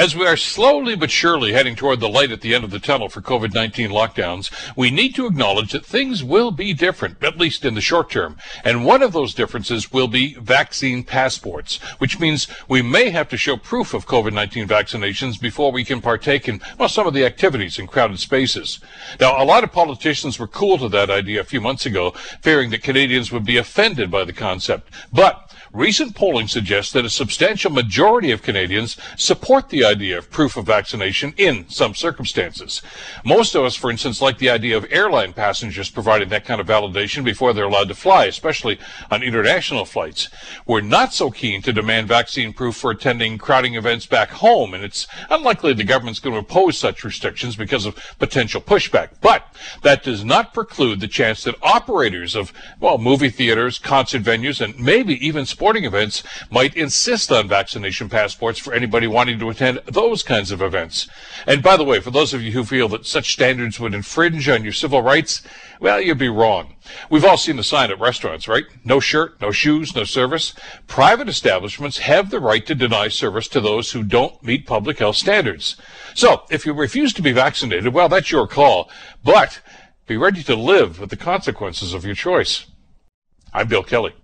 As we are slowly but surely heading toward the light at the end of the tunnel for COVID 19 lockdowns, we need to acknowledge that things will be different, at least in the short term. And one of those differences will be vaccine passports, which means we may have to show proof of COVID 19 vaccinations before we can partake in well, some of the activities in crowded spaces. Now, a lot of politicians were cool to that idea a few months ago, fearing that Canadians would be offended by the concept. But Recent polling suggests that a substantial majority of Canadians support the idea of proof of vaccination in some circumstances. Most of us, for instance, like the idea of airline passengers providing that kind of validation before they're allowed to fly, especially on international flights. We're not so keen to demand vaccine proof for attending crowding events back home, and it's unlikely the government's going to impose such restrictions because of potential pushback. But that does not preclude the chance that operators of, well, movie theaters, concert venues, and maybe even sporting events might insist on vaccination passports for anybody wanting to attend those kinds of events. And by the way, for those of you who feel that such standards would infringe on your civil rights, well, you'd be wrong. We've all seen the sign at restaurants, right? No shirt, no shoes, no service. Private establishments have the right to deny service to those who don't meet public health standards. So, if you refuse to be vaccinated, well, that's your call. But be ready to live with the consequences of your choice. I'm Bill Kelly.